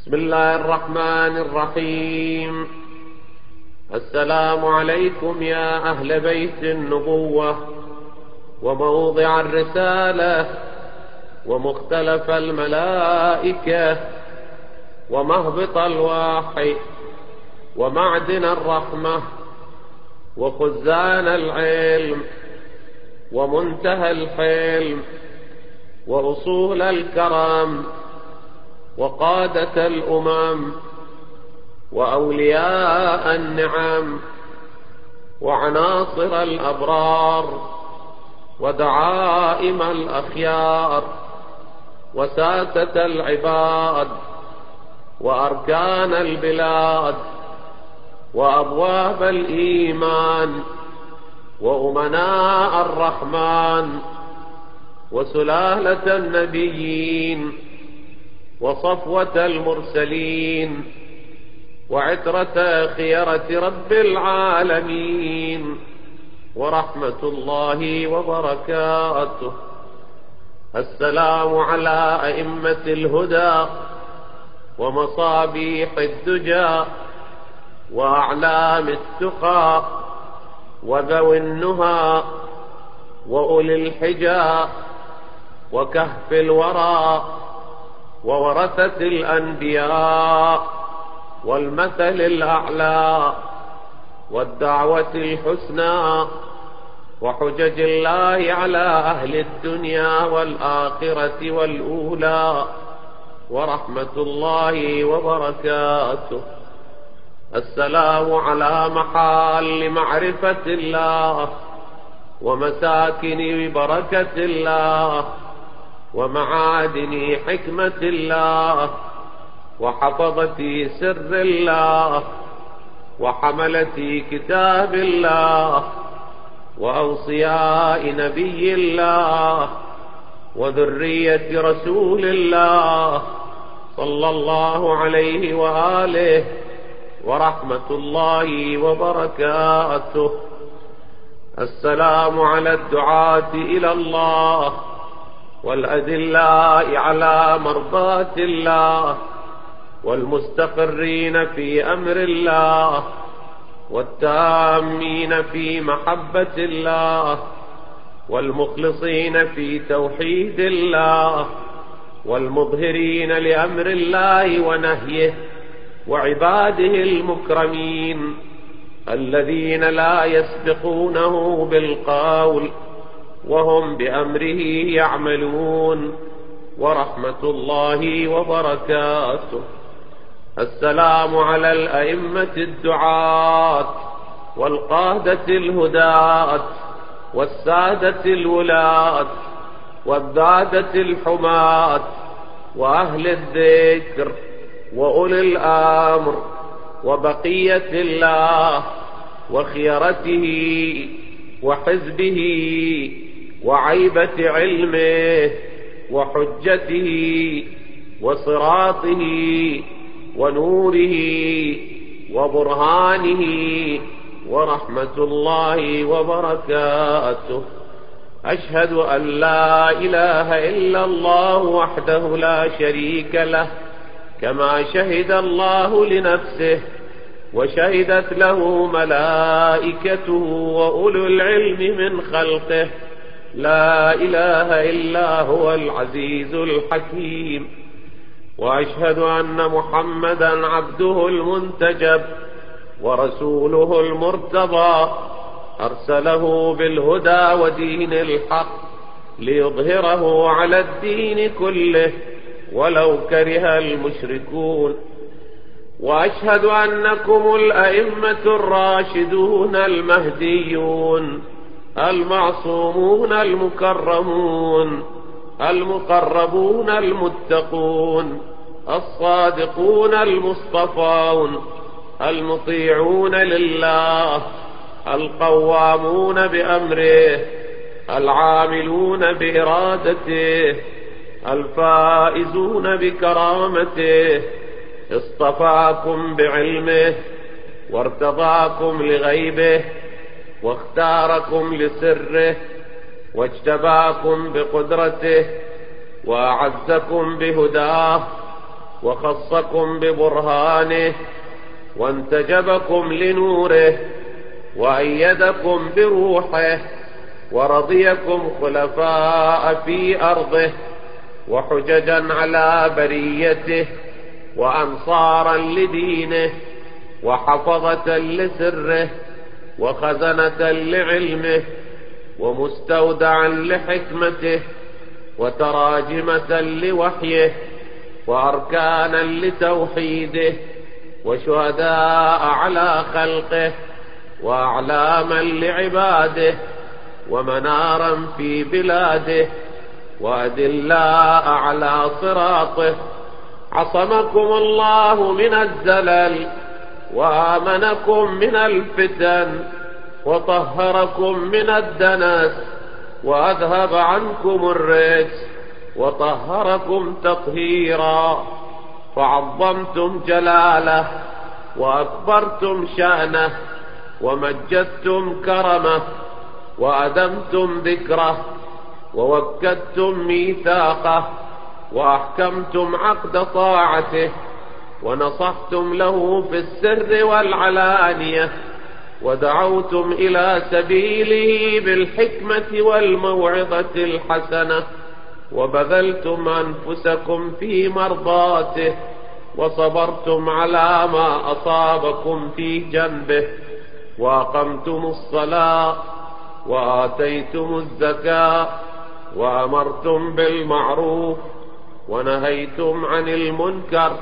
بسم الله الرحمن الرحيم. السلام عليكم يا أهل بيت النبوة وموضع الرسالة ومختلف الملائكة ومهبط الوحي ومعدن الرحمة وخزان العلم ومنتهى الحلم وأصول الكرم وقادة الأمم وأولياء النعم وعناصر الأبرار ودعائم الأخيار وساسة العباد وأركان البلاد وأبواب الإيمان وأمناء الرحمن وسلالة النبيين وصفوة المرسلين وعترة خيرة رب العالمين ورحمة الله وبركاته. السلام على أئمة الهدى ومصابيح الدجى وأعلام التقى وذوي النهى وأولي الحجى وكهف الورى وورثة الأنبياء والمثل الأعلى والدعوة الحسنى وحجج الله على أهل الدنيا والآخرة والأولى ورحمة الله وبركاته. السلام على محال معرفة الله ومساكن بركة الله. ومعادن حكمة الله وحفظة سر الله وحملة كتاب الله وأوصياء نبي الله وذرية رسول الله صلى الله عليه وآله ورحمة الله وبركاته. السلام على الدعاة إلى الله. والأدلاء على مرضاة الله والمستقرين في أمر الله والتامين في محبة الله والمخلصين في توحيد الله والمظهرين لأمر الله ونهيه وعباده المكرمين الذين لا يسبقونه بالقول وهم بأمره يعملون ورحمة الله وبركاته. السلام على الأئمة الدعاة والقادة الهداة والسادة الولاة والذادة الحماة وأهل الذكر وأولي الأمر وبقية الله وخيرته وحزبه وعيبة علمه وحجته وصراطه ونوره وبرهانه ورحمة الله وبركاته. أشهد أن لا إله إلا الله وحده لا شريك له كما شهد الله لنفسه وشهدت له ملائكته وأولو العلم من خلقه. لا إله إلا هو العزيز الحكيم. وأشهد أن محمدا عبده المنتجب ورسوله المرتضى. أرسله بالهدى ودين الحق ليظهره على الدين كله ولو كره المشركون. وأشهد أنكم الأئمة الراشدون المهديون. المعصومون المكرمون المقربون المتقون الصادقون المصطفون المطيعون لله القوامون بأمره العاملون بإرادته الفائزون بكرامته اصطفاكم بعلمه وارتضاكم لغيبه واختاركم لسره واجتباكم بقدرته وأعزكم بهداه وخصكم ببرهانه وانتجبكم لنوره وأيدكم بروحه ورضيكم خلفاء في أرضه وحججا على بريته وأنصارا لدينه وحفظة لسره وخزنة لعلمه ومستودعا لحكمته وتراجمة لوحيه وأركانا لتوحيده وشهداء على خلقه وأعلاما لعباده ومنارا في بلاده وأدلاء على صراطه. عصمكم الله من الزلل وآمنكم من الفتن وطهركم من الدنس وأذهب عنكم الرجس وطهركم تطهيرا فعظمتم جلاله وأكبرتم شأنه ومجدتم كرمه وأدمتم ذكره ووكدتم ميثاقه وأحكمتم عقد طاعته ونصحتم له في السر والعلانية ودعوتم إلى سبيله بالحكمة والموعظة الحسنة وبذلتم أنفسكم في مرضاته وصبرتم على ما أصابكم في جنبه وأقمتم الصلاة وآتيتم الزكاة وأمرتم بالمعروف ونهيتم عن المنكر.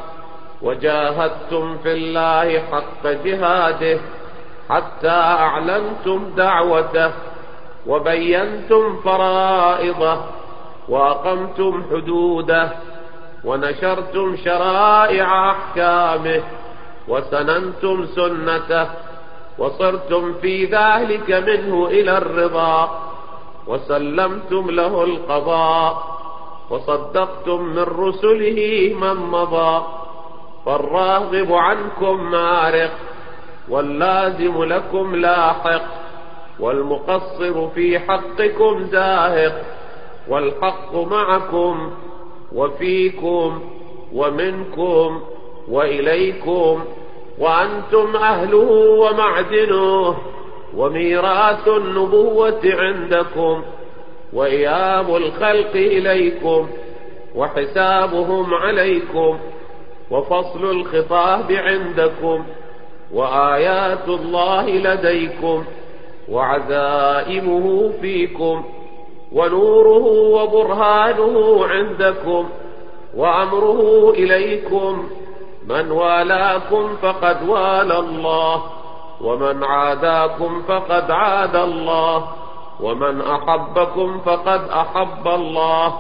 وجاهدتم في الله حق جهاده حتى أعلنتم دعوته وبينتم فرائضه وأقمتم حدوده ونشرتم شرائع أحكامه وسننتم سنته وصرتم في ذلك منه إلى الرضا وسلمتم له القضاء وصدقتم من رسله من مضى فالراغب عنكم مارق واللازم لكم لاحق والمقصر في حقكم زاهق والحق معكم وفيكم ومنكم وإليكم وأنتم أهله ومعدنه وميراث النبوة عندكم وإياب الخلق إليكم وحسابهم عليكم وفصل الخطاب عندكم وآيات الله لديكم وعزائمه فيكم ونوره وبرهانه عندكم وأمره إليكم من والاكم فقد والى الله ومن عاداكم فقد عاد الله ومن أحبكم فقد أحب الله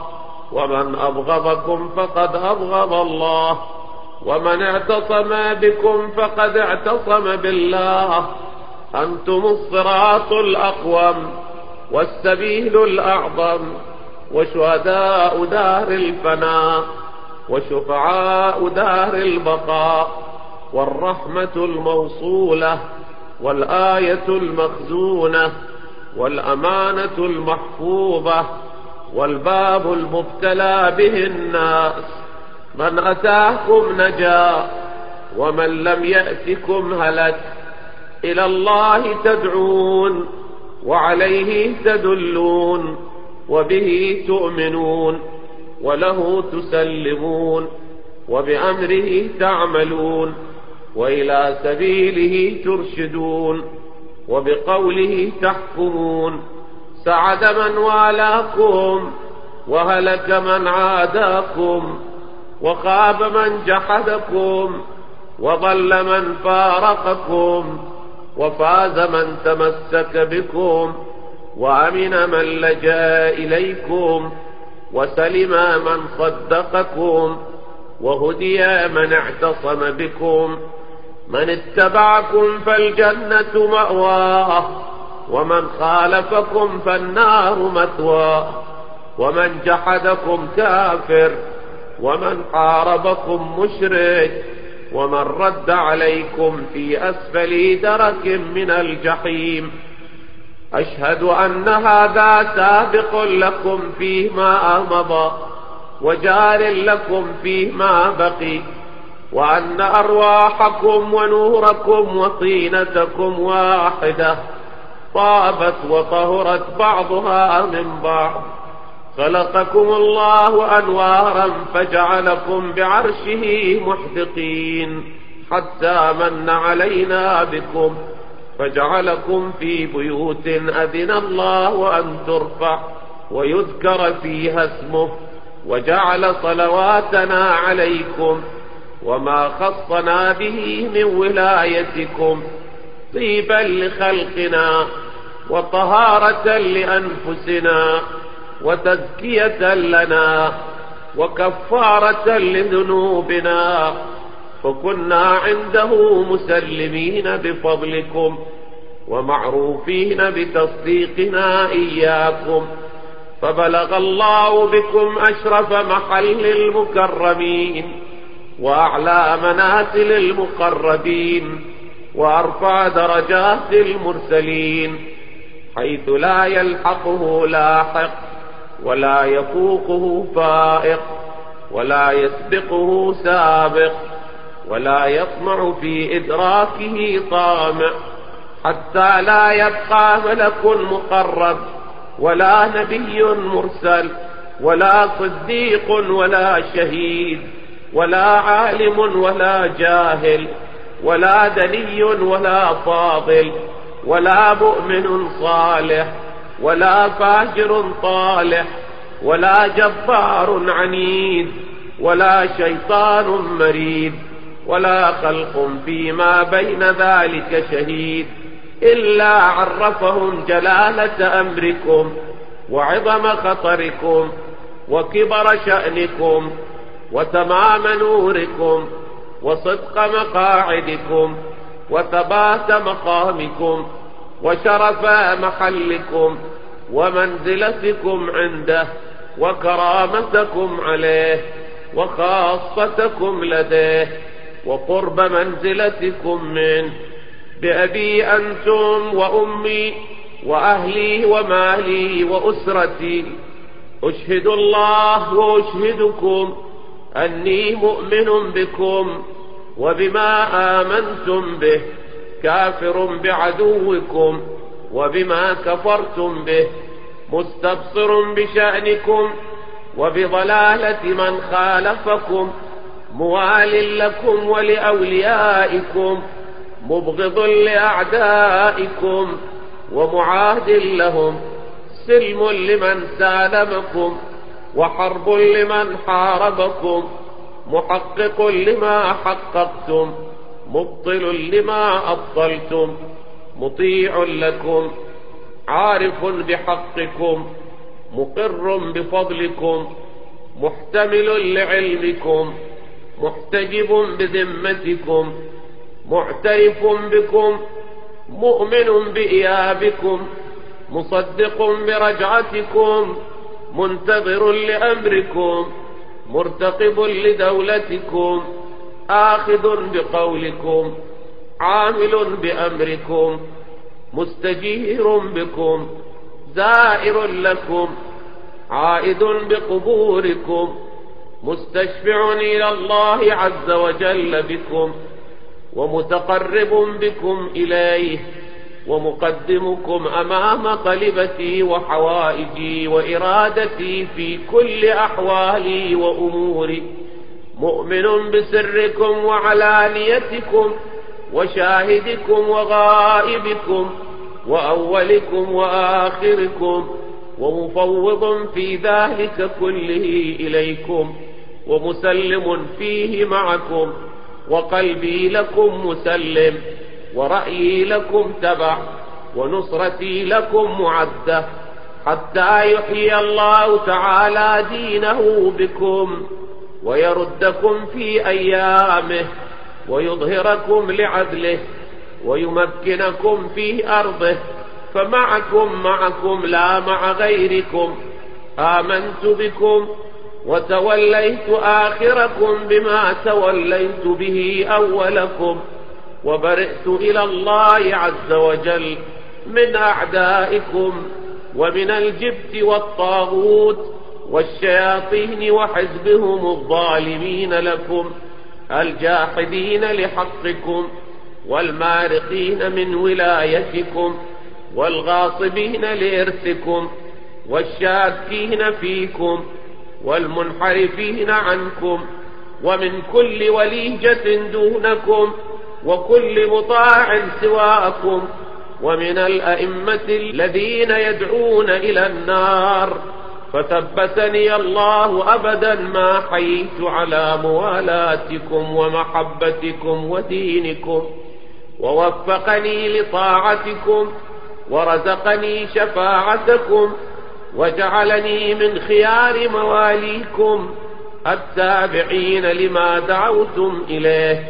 ومن أبغضكم فقد أبغض الله ومن اعتصم بكم فقد اعتصم بالله. أنتم الصراط الأقوم والسبيل الأعظم وشهداء دار الفناء وشفعاء دار البقاء والرحمة الموصولة والآية المخزونة والأمانة المحفوظة والباب المبتلى به الناس. من أتاكم نجا ومن لم يأتكم هلك. إلى الله تدعون وعليه تدلون وبه تؤمنون وله تسلمون وبأمره تعملون وإلى سبيله ترشدون وبقوله تحكمون. سعد من والاكم وهلك من عاداكم. وخاب من جحدكم وضل من فارقكم وفاز من تمسك بكم وأمن من لجأ إليكم وسلم من صدقكم وهدي من اعتصم بكم من اتبعكم فالجنة مأواه ومن خالفكم فالنار مثواه ومن جحدكم كافر ومن حاربكم مشرك ومن رد عليكم في أسفل درك من الجحيم. أشهد أن هذا سابق لكم فيما مضى وجار لكم فيه ما بقي وأن أرواحكم ونوركم وطينتكم واحدة طابت وطهرت بعضها من بعض. خلقكم الله أنوارا فجعلكم بعرشه محدقين حتى من علينا بكم فجعلكم في بيوت أذن الله أن ترفع ويذكر فيها اسمه وجعل صلواتنا عليكم وما خصنا به من ولايتكم طيبا لخلقنا وطهارة لأنفسنا وتزكية لنا وكفارة لذنوبنا فكنا عنده مسلمين بفضلكم ومعروفين بتصديقنا إياكم فبلغ الله بكم أشرف محل المكرمين وأعلى منازل المقربين وأرفع درجات المرسلين حيث لا يلحقه لاحق ولا يفوقه فائق ولا يسبقه سابق ولا يطمع في إدراكه طامع حتى لا يبقى ملك مقرب ولا نبي مرسل ولا صديق ولا شهيد ولا عالم ولا جاهل ولا دني ولا فاضل ولا مؤمن صالح. ولا فاجر طالح ولا جبار عنيد ولا شيطان مريد ولا خلق فيما بين ذلك شهيد إلا عرفهم جلالة أمركم وعظم خطركم وكبر شأنكم وتمام نوركم وصدق مقاعدكم وثبات مقامكم وشرف محلكم ومنزلتكم عنده وكرامتكم عليه وخاصتكم لديه وقرب منزلتكم منه بأبي أنتم وأمي وأهلي ومالي وأسرتي أشهد الله وأشهدكم أني مؤمن بكم وبما آمنتم به كافر بعدوكم وبما كفرتم به مستبصر بشأنكم وبضلالة من خالفكم موال لكم ولأوليائكم مبغض لأعدائكم ومعاد لهم سلم لمن سالمكم وحرب لمن حاربكم محقق لما حققتم. مبطل لما أبطلتم مطيع لكم عارف بحقكم مقر بفضلكم محتمل لعلمكم محتجب بذمتكم معترف بكم مؤمن بإيابكم مصدق برجعتكم منتظر لأمركم مرتقب لدولتكم. آخذ بقولكم عامل بأمركم مستجير بكم زائر لكم عائد بقبوركم مستشفع إلى الله عز وجل بكم ومتقرب بكم إليه ومقدمكم أمام قلبتي وحوائجي وإرادتي في كل أحوالي وأموري. مؤمن بسركم وعلانيتكم وشاهدكم وغائبكم وأولكم وآخركم ومفوض في ذلك كله إليكم ومسلم فيه معكم وقلبي لكم مسلم ورأيي لكم تبع ونصرتي لكم معدة حتى يحيي الله تعالى دينه بكم ويردكم في أيامه ويظهركم لعدله ويمكنكم في أرضه فمعكم معكم لا مع غيركم. آمنت بكم وتوليت آخركم بما توليت به أولكم وبرئت إلى الله عز وجل من أعدائكم ومن الجبت والطاغوت والشياطين وحزبهم الظالمين لكم الجاحدين لحقكم والمارقين من ولايتكم والغاصبين لإرثكم والشاكين فيكم والمنحرفين عنكم ومن كل وليجة دونكم وكل مطاع سواكم ومن الأئمة الذين يدعون إلى النار. فثبتني الله أبدا ما حييت على موالاتكم ومحبتكم ودينكم ووفقني لطاعتكم ورزقني شفاعتكم وجعلني من خيار مواليكم التابعين لما دعوتم إليه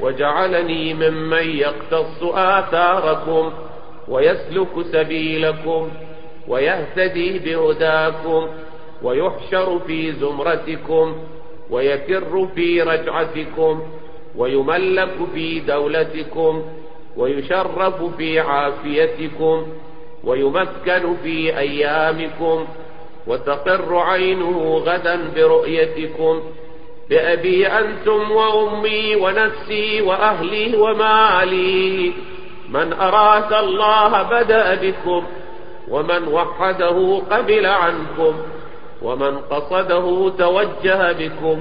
وجعلني ممن يقتص آثاركم ويسلك سبيلكم. ويهتدي بهداكم ويحشر في زمرتكم ويكر في رجعتكم ويملك في دولتكم ويشرف في عافيتكم ويمكن في أيامكم وتقر عينه غدا برؤيتكم بأبي أنتم وأمي ونفسي وأهلي ومالي من أراد الله بدأ بكم ومن وحده قبل عنكم ومن قصده توجه بكم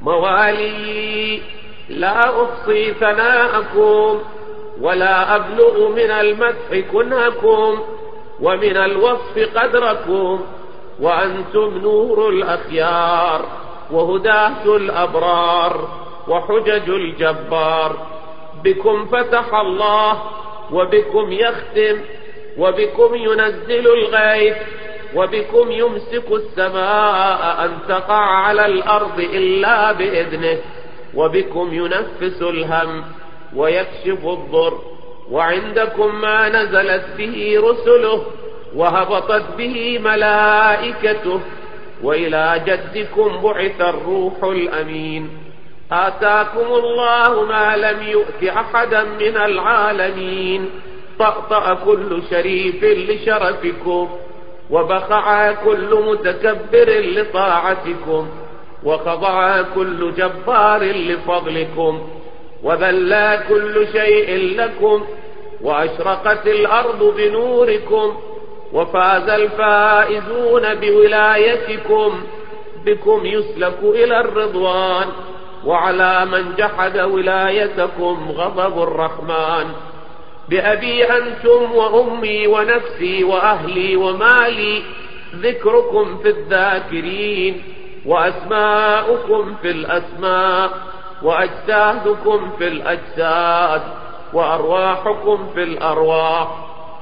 موالي لا أحصي ثناءكم ولا أبلغ من المدح كنهكم ومن الوصف قدركم وأنتم نور الأخيار وهداة الأبرار وحجج الجبار بكم فتح الله وبكم يختم وبكم ينزل الغيث وبكم يمسك السماء أن تقع على الأرض إلا بإذنه وبكم ينفس الهم ويكشف الضر وعندكم ما نزلت به رسله وهبطت به ملائكته وإلى جدكم بعث الروح الأمين آتاكم الله ما لم يؤت أحدا من العالمين طأطأ كل شريف لشرفكم وبخع كل متكبر لطاعتكم وخضع كل جبار لفضلكم وذلى كل شيء لكم وأشرقت الأرض بنوركم وفاز الفائزون بولايتكم بكم يسلك إلى الرضوان وعلى من جحد ولايتكم غضب الرحمن. بأبي أنتم وأمي ونفسي وأهلي ومالي ذكركم في الذاكرين وأسماؤكم في الأسماء وأجسادكم في الأجساد وأرواحكم في الأرواح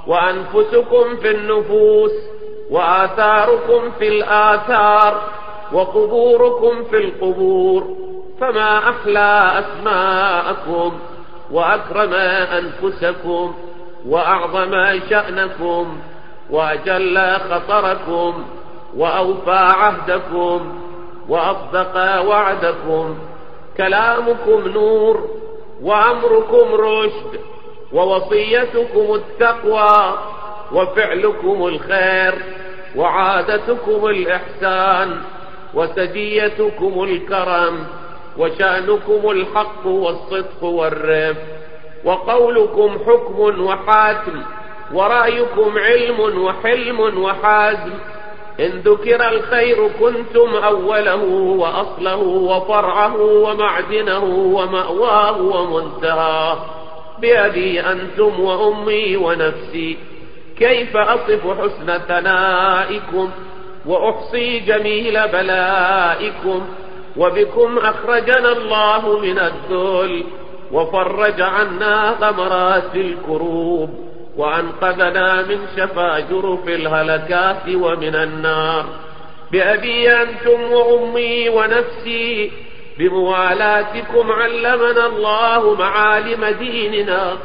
وأنفسكم في النفوس وآثاركم في الآثار وقبوركم في القبور فما أحلى أسماءكم وأكرم أنفسكم وأعظم شأنكم وأجل خطركم وأوفى عهدكم وأصدق وعدكم. كلامكم نور وأمركم رشد ووصيتكم التقوى وفعلكم الخير وعادتكم الإحسان وسجيتكم الكرم. وشأنكم الحق والصدق والرفق وقولكم حكم وحاتم ورأيكم علم وحلم وحازم. إن ذكر الخير كنتم أوله وأصله وفرعه ومعدنه ومأواه ومنتهاه. بأبي أنتم وأمي ونفسي كيف أصف حسن ثنائكم؟ وأحصي جميل بلائكم. وبكم أخرجنا الله من الذل وفرج عنا غمرات الكروب وأنقذنا من شفا جرف الهلكات ومن النار. بأبي أنتم وأمي ونفسي بموالاتكم علمنا الله معالم ديننا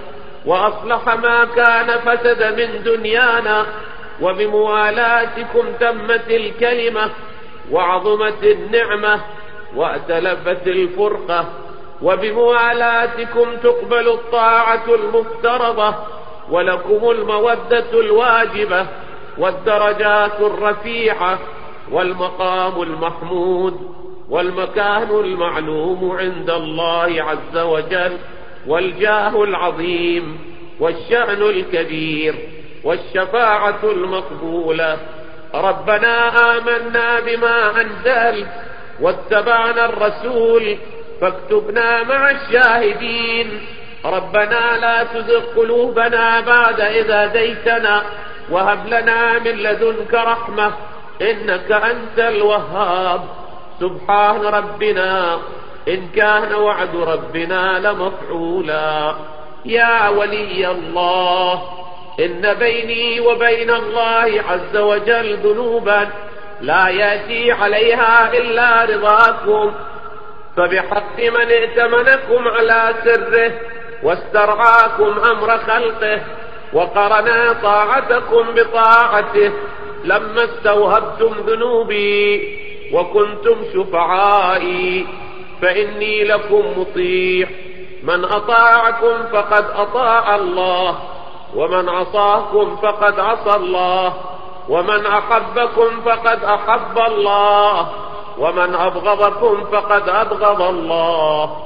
وأصلح ما كان فسد من دنيانا وبموالاتكم تمت الكلمة وعظمت النعمة وأتلفت الفرقة وبموالاتكم تقبل الطاعة المفترضة ولكم المودة الواجبة والدرجات الرفيعة والمقام المحمود والمكان المعلوم عند الله عز وجل والجاه العظيم والشأن الكبير والشفاعة المقبولة ربنا آمنا بما أنزل واتبعنا الرسول فاكتبنا مع الشاهدين. ربنا لا تزغ قلوبنا بعد إذا ديتنا وهب لنا من لدنك رحمة إنك أنت الوهاب. سبحان ربنا إن كان وعد ربنا لمفعولا. يا ولي الله إن بيني وبين الله عز وجل ذنوبا لا يأتي عليها إلا رضاكم. فبحق من ائتمنكم على سره واسترعاكم أمر خلقه وقرنا طاعتكم بطاعته. لما استوهبتم ذنوبي وكنتم شفعائي فإني لكم مطيع. من أطاعكم فقد أطاع الله ومن عصاكم فقد عصى الله. ومن أحبكم فقد أحب الله. ومن أبغضكم فقد أبغض الله.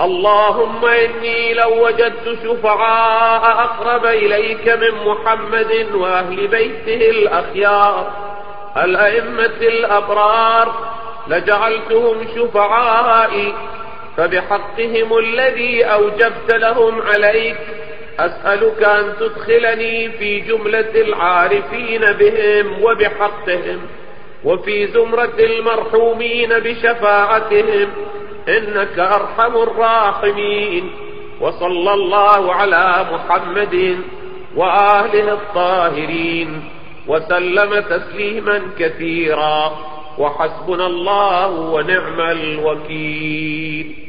اللهم إني لو وجدت شفعاء أقرب إليك من محمد وأهل بيته الأخيار الأئمة الأبرار لجعلتهم شفعائي فبحقهم الذي أوجبت لهم عليك. أسألك أن تدخلني في جملة العارفين بهم وبحقهم وفي زمرة المرحومين بشفاعتهم إنك أرحم الراحمين. وصلى الله على محمد وآله الطاهرين وسلم تسليما كثيرا وحسبنا الله ونعم الوكيل.